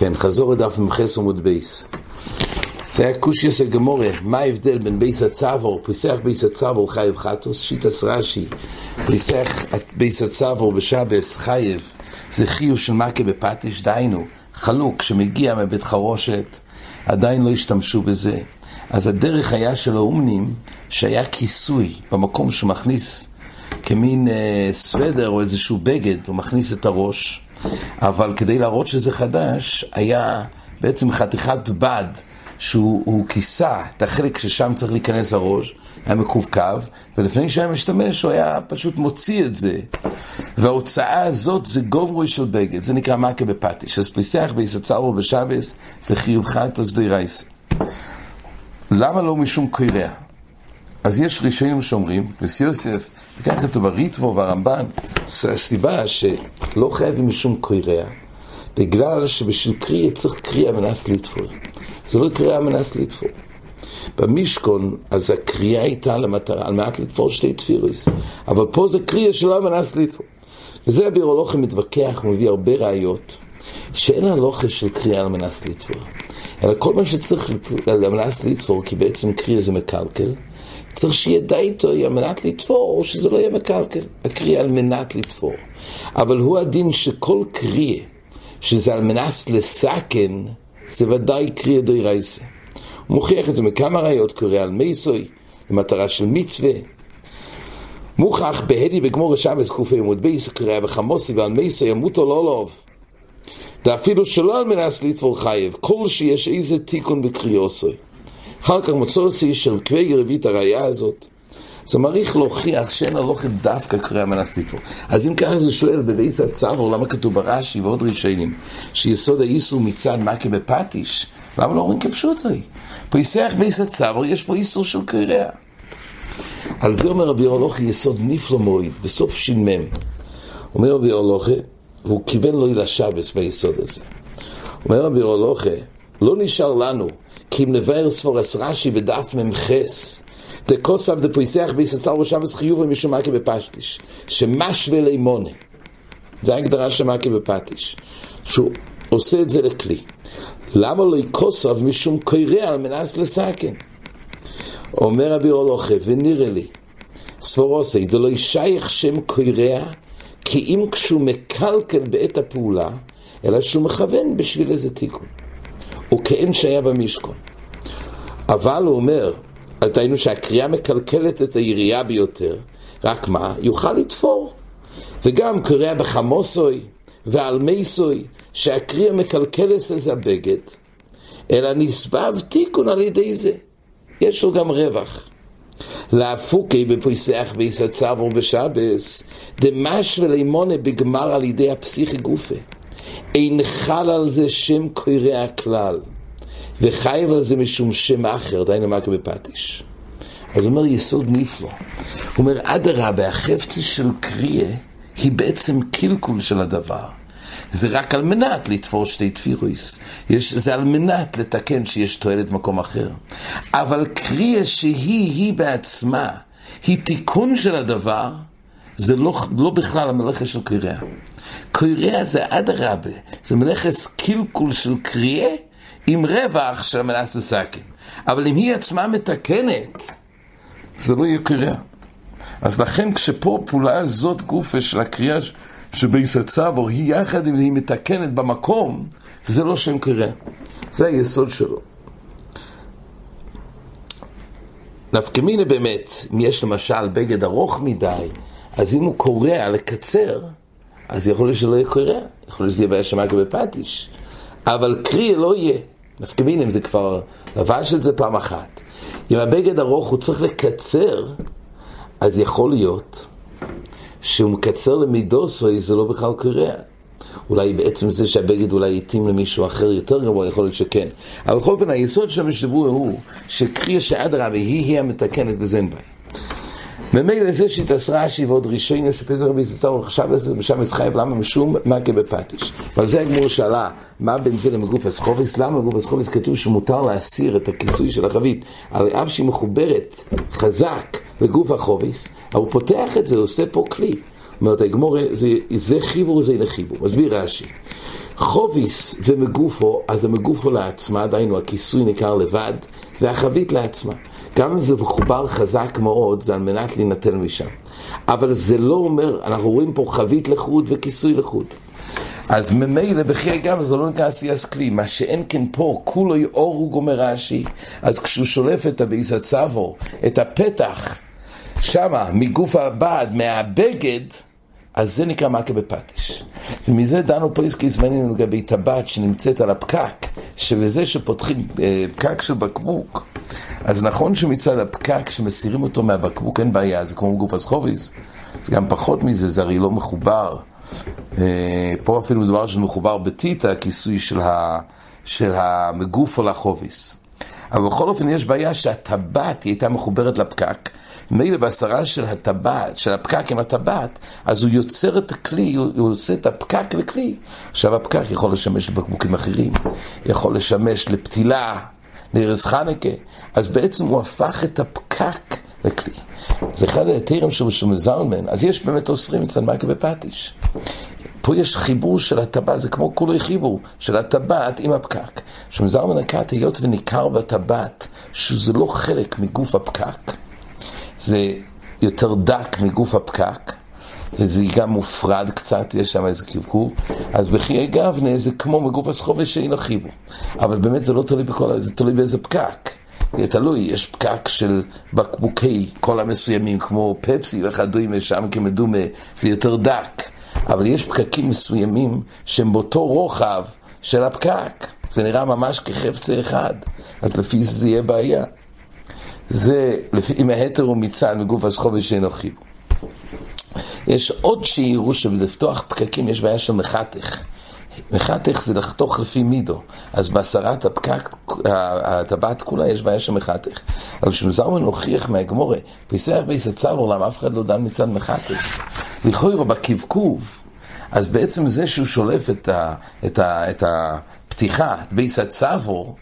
כן, חזור לדף ממחס עמוד בייס. זה היה קושיוס הגמורה, מה ההבדל בין בייס הצבור, פיסח בייס הצבור חייב חטוס, שיטס רש"י, פיסח בייס הצבור בשבס חייב, זה חיוב של מכה בפטיש, דיינו, חלוק שמגיע מבית חרושת, עדיין לא השתמשו בזה. אז הדרך היה של האומנים, שהיה כיסוי במקום שהוא מכניס כמין אה, סוודר או איזשהו בגד, הוא מכניס את הראש, אבל כדי להראות שזה חדש, היה בעצם חתיכת בד שהוא כיסה את החלק ששם צריך להיכנס הראש, היה מקווקו, ולפני שהיה משתמש הוא היה פשוט מוציא את זה. וההוצאה הזאת זה גומרוי של בגד, זה נקרא מכה בפטיש. אז פיסח ביסצרו בשבס זה חיוב חטוס די רייסה. למה לא משום קוירע? אז יש ראשונים שאומרים, נשיא יוסף, וכאן כתוב הריטבו והרמב"ן, הסיבה שלא חייבים משום קוירע, בגלל שבשביל קריאה צריך קריאה מנס לתפור. זה לא קריאה מנס לתפור. במשכון, אז הקריאה הייתה למטרה, על מנת לתפור שתי תפירוס. אבל פה זה קריאה שלא מנס לתפור. וזה הבירולוכי מתווכח, מביא הרבה ראיות, שאין הלוכה של קריאה על מנס לתפור. אלא כל מה שצריך על מנס לתפור, כי בעצם קריאה זה מקלקל, צריך שיהיה די איתו על מנת לתפור, או שזה לא יהיה מקלקל. הקריאה על מנת לתפור. אבל הוא הדין שכל קריאה, שזה על מנס לסכן, זה ודאי קריאה דוי רייסה. הוא מוכיח את זה מכמה ראיות, קורא על מייסוי, למטרה של מצווה. מוכח בהדי בגמור השבס בייס, קורא בחמוסי ועל מייסוי ימותו לא לוב. ואפילו שלא על מנס לתפור חייב, כל שיש איזה תיקון בקריאוסוי. אחר כך מוצאוסי של קווי רבית הראייה הזאת. זה מעריך להוכיח שאין הלוכת דווקא קריאה מנס לתפור. אז אם ככה זה שואל בבייס הצבור, למה כתוב ברש"י ועוד ראשונים, שיסוד האיסור מצד מכה בפטיש, למה לא אומרים כפשוטוי? פריסח בייס הצבור, יש פה איסור של קריאה. על זה אומר רבי אורלוכי יסוד נפלא מועיד, בסוף ש"מ. אומר רבי אורלוכי, והוא כיוון לו אל השבס ביסוד הזה. אומר רבי אורלוכי, לא נשאר לנו, כי אם נבהר ספורס רש"י בדף מ"חס, דקוסף דפריסח בייס הצבור שבס חיובי משום מכה בפשטיש, שמשווה לימונה. זה ההגדרה של מכה בפטיש. שהוא עושה את זה לכלי. למה לא יקוסף משום קוירע על מנס לסכן? אומר רבי אולוכה, ונראה לי, ספורוסי, דלא ישייך שם קוירע, כי אם כשהוא מקלקל בעת הפעולה, אלא שהוא מכוון בשביל איזה תיקון. הוא כאין שהיה במשכון. אבל הוא אומר, אז דהיינו שהקריאה מקלקלת את הירייה ביותר, רק מה? יוכל לתפור. וגם קריאה בחמוסוי ועל מייסוי, שהקריאה מקלקלת את הבגד, אלא נסבב תיקון על ידי זה. יש לו גם רווח. להפוקי בפויסח ביסצב ובשבס, דמש ולימונה בגמר על ידי הפסיכי גופה. אין חל על זה שם קורע הכלל, וחייב על זה משום שם אחר, דהיינו מה בפטיש. אז הוא אומר יסוד נפלא. הוא אומר, אדרבה, החפצי של קריאה היא בעצם קלקול של הדבר. זה רק על מנת לתפור שתי תפירויס. יש, זה על מנת לתקן שיש תועלת במקום אחר. אבל קריאה שהיא, היא בעצמה, היא תיקון של הדבר, זה לא, לא בכלל המלאכה של קריאה. קריאה זה אדרבה, זה מלאכס קלקול של קריאה עם רווח של המלאס לסכן. אבל אם היא עצמה מתקנת, זה לא יהיה קריאה. אז לכן כשפה פעולה הזאת גופה של הקריאה שבייס הצבור היא יחד אם היא מתקנת במקום, זה לא שם קריאה. זה היסוד שלו. נפקא מינה באמת, אם יש למשל בגד ארוך מדי, אז אם הוא קורע לקצר, אז יכול להיות שלא יהיה קורע, יכול להיות שזה יהיה בעיה שמקה בפטיש. אבל קריאה לא יהיה. נפקא אם זה כבר לבש את זה פעם אחת. אם הבגד ארוך הוא צריך לקצר, אז יכול להיות שהוא מקצר למידוסוי, זה לא בכלל קורע. אולי בעצם זה שהבגד אולי יתאים למישהו אחר יותר גבוה, יכול להיות שכן. אבל בכל אופן, היסוד של המשתברו הוא שקריאה שאדרבה היא היא המתקנת בזן ביי. ממילא זה שהתעשרה ועוד ראשונים שפסח רבי יצצר עכשיו בשבס חייב למה משום מכה בפטיש. ועל זה הגמור שאלה, מה בין זה למגוף הסחוביס? למה בגוף הסחוביס כתוב שמותר להסיר את הכיסוי של החבית, על אף שהיא מחוברת חזק לגוף החוביס, הוא פותח את זה, עושה פה כלי. אומרת הגמור, זה, זה חיבור זה לחיבור. מסביר רש"י. חוביס ומגופו, אז המגופו לעצמה, דהיינו הכיסוי ניכר לבד, והחבית לעצמה. גם אם זה מחובר חזק מאוד, זה על מנת להינטל משם. אבל זה לא אומר, אנחנו רואים פה חבית לחוד וכיסוי לחוד. אז ממילא בחיי גם זה לא נקרא עשיית כלי, מה שאין כן פה, כולו אור הוא גומר רש"י, אז כשהוא שולף את הביס הצבו, את הפתח, שמה, מגוף הבד, מהבגד, אז זה נקרא מכה בפטיש. ומזה דנו פה עסקי זמנים לגבי טבעת שנמצאת על הפקק, שבזה שפותחים אה, פקק של בקבוק, אז נכון שמצד הפקק, שמסירים אותו מהבקבוק, אין בעיה, זה כמו גוף הסחוביס, זה גם פחות מזה, זה הרי לא מחובר. אה, פה אפילו מדובר שזה מחובר בטיטה, הכיסוי של, ה, של המגופו לחוביס. אבל בכל אופן יש בעיה שהטבעת היא הייתה מחוברת לפקק, מילא בהסרה של הטבעת, של הפקק עם הטבעת, אז הוא יוצר את הכלי, הוא עושה את הפקק לכלי. עכשיו הפקק יכול לשמש לבקבוקים אחרים, יכול לשמש לפתילה, לארז חנקה, אז בעצם הוא הפך את הפקק לכלי. זה אחד ההיתרים של מזלמן, אז יש באמת אוסרים אצל מכה בפטיש. פה יש חיבור של הטבעת, זה כמו כולי חיבור של הטבעת עם הפקק. שמזלמן הקט, היות וניכר בטבעת, שזה לא חלק מגוף הפקק, זה יותר דק מגוף הפקק, וזה גם מופרד קצת, יש שם איזה קרקור, אז בחיי גבנה זה כמו מגוף הסחובה שאין חיבור. אבל באמת זה לא תלוי בכל, זה תלוי באיזה פקק. זה תלוי, יש פקק של בקבוקי כל המסוימים, כמו פפסי וכדומה, שם כמדומה, זה יותר דק. אבל יש פקקים מסוימים שהם באותו רוחב של הפקק. זה נראה ממש כחפצה אחד, אז לפי זה זה יהיה בעיה. זה, אם ההתר הוא מצד מגוף הסחובי שאינו חיבור. יש עוד שיראו שבלפתוח פקקים יש בעיה של מחתך. מחתך זה לחתוך לפי מידו, אז בהסרת הפקק, הטבעת כולה יש בעיה של מחתך. אבל כשמזרמן הוכיח מהגמורה, פותח בית הצוואר, למה אף אחד לא דן מצד מחתך? לכאורה בקבקוב, אז בעצם זה שהוא שולף את, ה, את, ה, את הפתיחה, את בית הצוואר,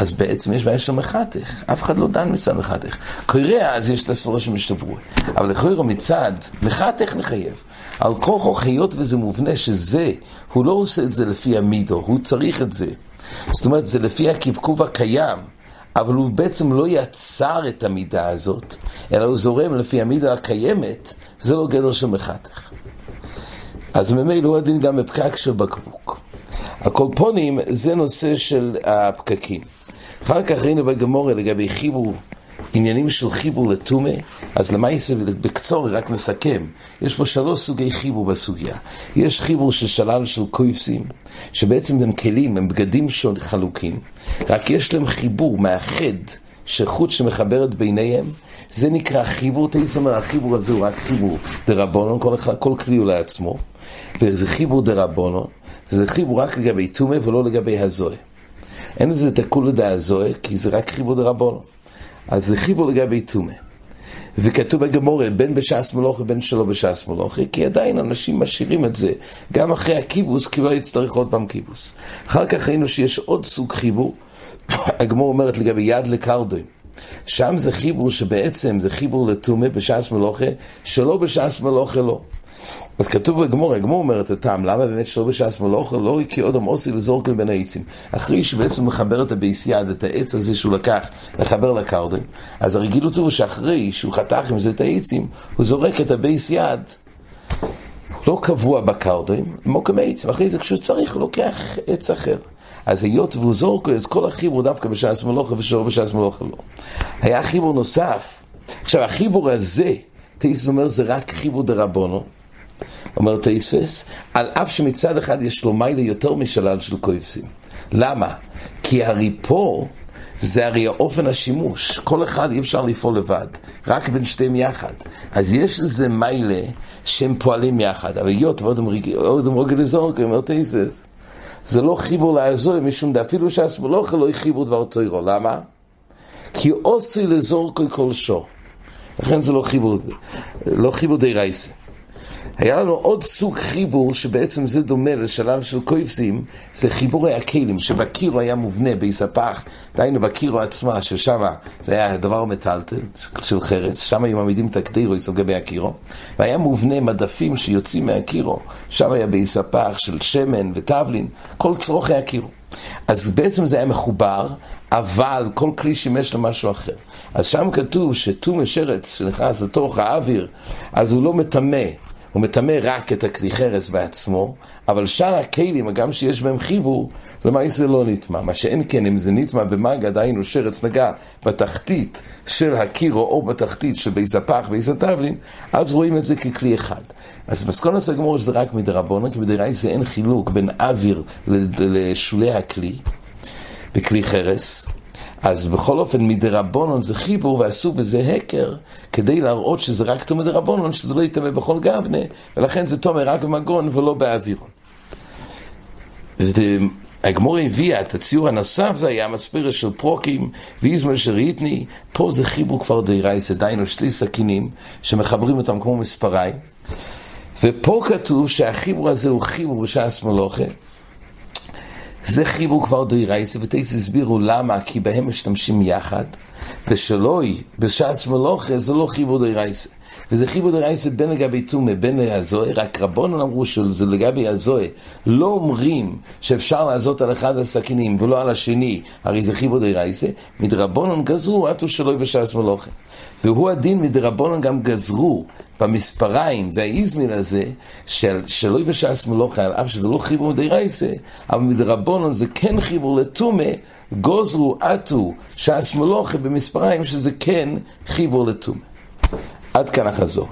אז בעצם יש בעיה של מחתך, אף אחד לא דן מצד מחתך. קורא אז יש את הסברה שמסתברא, אבל לכאורה מצד מחתך נחייב. על כורחו היות וזה מובנה שזה, הוא לא עושה את זה לפי המידה, הוא צריך את זה. זאת אומרת, זה לפי הקבקוב הקיים, אבל הוא בעצם לא יצר את המידה הזאת, אלא הוא זורם לפי המידה הקיימת, זה לא גדר של מחתך. אז ממילא הוא הדין גם בפקק של בקבוק. הקולפונים זה נושא של הפקקים. אחר כך ראינו בגמורה לגבי חיבור, עניינים של חיבור לטומא, אז למעשה בקצור רק נסכם, יש פה שלוש סוגי חיבור בסוגיה. יש חיבור של שלל של קויפסים, שבעצם הם כלים, הם בגדים חלוקים, רק יש להם חיבור מאחד, שחוט שמחברת ביניהם, זה נקרא חיבור, תאיס אומר, החיבור הזה הוא רק חיבור דרבונון, כל, כל כלי הוא לעצמו, וזה חיבור דרבונון, זה חיבור רק לגבי טומא ולא לגבי הזוהה. אין לזה את הכולו דעזוהה, כי זה רק חיבור דרבונון. אז זה חיבור לגבי טומא. וכתוב בגמורה, בין בש"ס מלוכה בין שלא בש"ס מלוכה, כי עדיין אנשים משאירים את זה, גם אחרי הכיבוס, כי לא יצטרך עוד פעם כיבוס. אחר כך ראינו שיש עוד סוג חיבור, הגמרא אומרת לגבי יד לקרדום. שם זה חיבור שבעצם זה חיבור לטומאה בשעת מלאכה, שלא בשעת מלאכה לא. אז כתוב בגמרא, הגמרא אומר את הטעם, למה באמת שלא בשעת מלאכה לא כי אדם עשוי לזורקה לבין העצים. אחרי שבעצם מחבר את הבית יד, את העץ הזה שהוא לקח, לחבר לקרדום, אז הרגילות הוא שאחרי שהוא חתך עם זה את העצים, הוא זורק את הבית יד. הוא לא קבוע בקרדום, מוקם העצים, אחרי זה כשהוא צריך הוא לוקח עץ אחר. אז היות והוא זורקו, אז כל החיבור דווקא בשעת מלאכה ושלא בשעת מלאכה לא. היה חיבור נוסף. עכשיו החיבור הזה, תוס' אומר זה רק חיבור דרבנן, אומר תוספות, על אף שמצד אחד יש לו מעלה יותר משלל של כובסים. למה? כי הרי פה זה הרי אופן השימוש. כל אחד אי אפשר לפעול לבד, רק בין שתיהם יחד. אז יש איזה מיילה שהם פועלים יחד, אבל היות ועוד אמרוגי לזורק, אומר תייספס, זה לא חיבור לעזור משום דאפילו שהסמולוכה לא חיבור דבר תוירו. למה? כי עושי לזורקוי כל שור. לכן זה לא חיבור, לא חיבור די רייסה. היה לנו עוד סוג חיבור שבעצם זה דומה לשלל של קויפסים, זה חיבורי הכלים, שבקירו היה מובנה ביספח, דהיינו בקירו עצמה, ששם זה היה דבר מטלטל של חרס, שם היו מעמידים את הקדירויס על גבי הקירו, והיה מובנה מדפים שיוצאים מהקירו, שם היה ביספח של שמן וטבלין, כל צרוכי הקירו. אז בעצם זה היה מחובר, אבל כל כלי שימש למשהו אחר. אז שם כתוב שתום השרץ שנכנס לתוך האוויר, אז הוא לא מטמא, הוא מטמא רק את הכלי חרס בעצמו, אבל שאר הכלים, הגם שיש בהם חיבור, למעשה זה לא נטמע. מה שאין כן, אם זה נטמע במגע, דהיינו שרץ נגע בתחתית של הכירה או בתחתית של בית הפך, בית התבלין, אז רואים את זה ככלי אחד. אז מסקנת הגמרא שזה רק מדרבנן, כי בדאורייתא אין חילוק בין אוויר לשולי הכלי, בכלי חרס. אז בכל אופן מדרבנן זה חיבור ועשו בזה היכר כדי להראות שזה רק טומאה דרבנון, שזה לא יטמא בכל גווני, ולכן זה תומא רק במגון ולא באווירון. הגמור הביאה את הציור הנוסף, זה היה המספרת של פרוקים ואיזמל של ריתני, פה זה חיבור כבר די רייסה, דיינו שתי סכינים שמחברים אותם כמו מספריים, ופה כתוב שהחיבור הזה הוא חיבור בשעס מלוכה. זה חיבור כבר די רייסה, ותייס הסבירו למה, כי בהם משתמשים יחד, ושלוי, בשעס מלוכה, זה לא חיבור די רייסה. וזה חיבור דרייסה בין לגבי תומה, בין הזוהה, רק רבונן אמרו שזה לגבי הזוהה. לא אומרים שאפשר לעזות על אחד הסכינים ולא על השני, הרי זה חיבור דרייסה, מדרבונן גזרו, עטו שלוי בשעס מלוכה. והוא הדין מדרבונן גם גזרו במספריים והאיזמין הזה של שלוי בשעס מלוכה, על אף שזה לא חיבור דרייסה, אבל מדרבונן זה כן חיבור לתומה, גוזרו עטו שעס מלוכה במספריים שזה כן חיבור לתומה. עד כאן החזור.